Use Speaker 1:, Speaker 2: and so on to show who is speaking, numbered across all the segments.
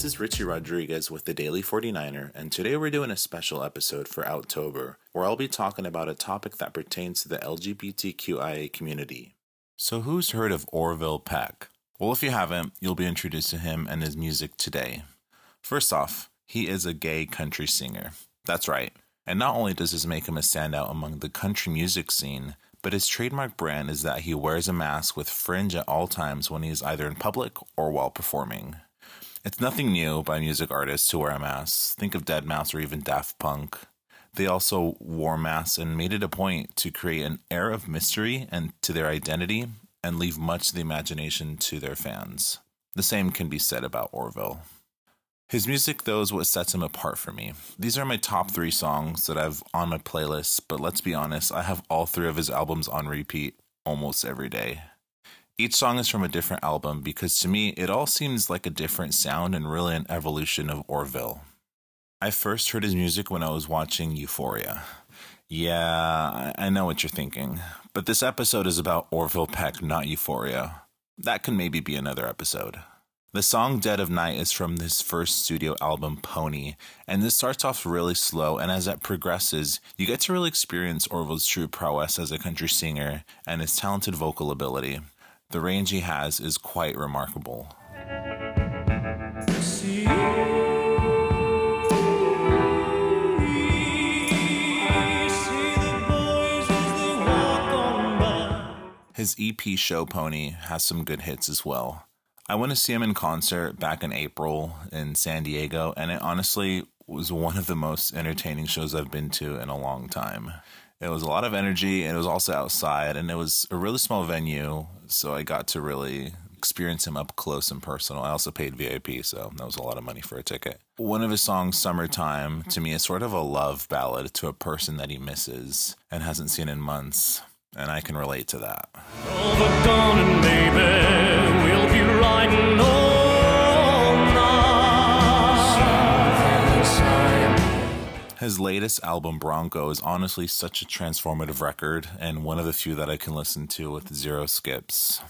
Speaker 1: This is Richie Rodriguez with the Daily 49er, and today we're doing a special episode for October where I'll be talking about a topic that pertains to the LGBTQIA community. So, who's heard of Orville Peck? Well, if you haven't, you'll be introduced to him and his music today. First off, he is a gay country singer. That's right. And not only does this make him a standout among the country music scene, but his trademark brand is that he wears a mask with fringe at all times when he is either in public or while performing. It's nothing new by music artists to wear a mask. Think of Deadmau5 or even Daft Punk. They also wore masks and made it a point to create an air of mystery and to their identity and leave much of the imagination to their fans. The same can be said about Orville. His music, though, is what sets him apart for me. These are my top three songs that I've on my playlist, but let's be honest, I have all three of his albums on repeat almost every day. Each song is from a different album because to me, it all seems like a different sound and really an evolution of Orville. I first heard his music when I was watching Euphoria. Yeah, I know what you're thinking, but this episode is about Orville Peck, not Euphoria. That can maybe be another episode. The song Dead of Night is from his first studio album, Pony, and this starts off really slow, and as it progresses, you get to really experience Orville's true prowess as a country singer and his talented vocal ability. The range he has is quite remarkable. His EP Show Pony has some good hits as well. I went to see him in concert back in April in San Diego, and it honestly was one of the most entertaining shows I've been to in a long time. It was a lot of energy, and it was also outside, and it was a really small venue, so I got to really experience him up close and personal. I also paid VIP, so that was a lot of money for a ticket. One of his songs, Summertime, to me is sort of a love ballad to a person that he misses and hasn't seen in months, and I can relate to that. Latest album, Bronco, is honestly such a transformative record and one of the few that I can listen to with zero skips.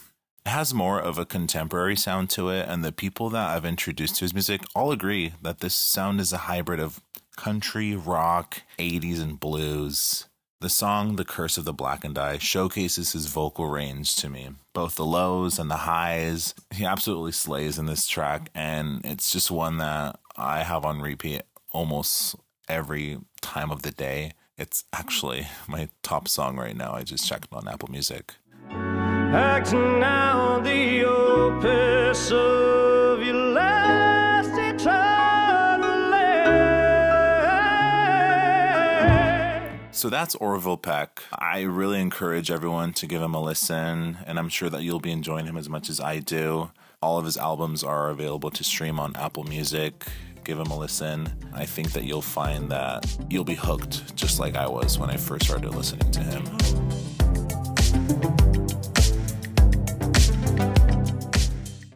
Speaker 1: It has more of a contemporary sound to it, and the people that I've introduced to his music all agree that this sound is a hybrid of country, rock, 80s, and blues. The song The Curse of the Blackened Eye showcases his vocal range to me, both the lows and the highs. He absolutely slays in this track, and it's just one that I have on repeat almost every time of the day. It's actually my top song right now. I just checked on Apple Music. Acting out the opus of your last So that's Orville Peck. I really encourage everyone to give him a listen, and I'm sure that you'll be enjoying him as much as I do. All of his albums are available to stream on Apple Music give him a listen. I think that you'll find that you'll be hooked just like I was when I first started listening to him.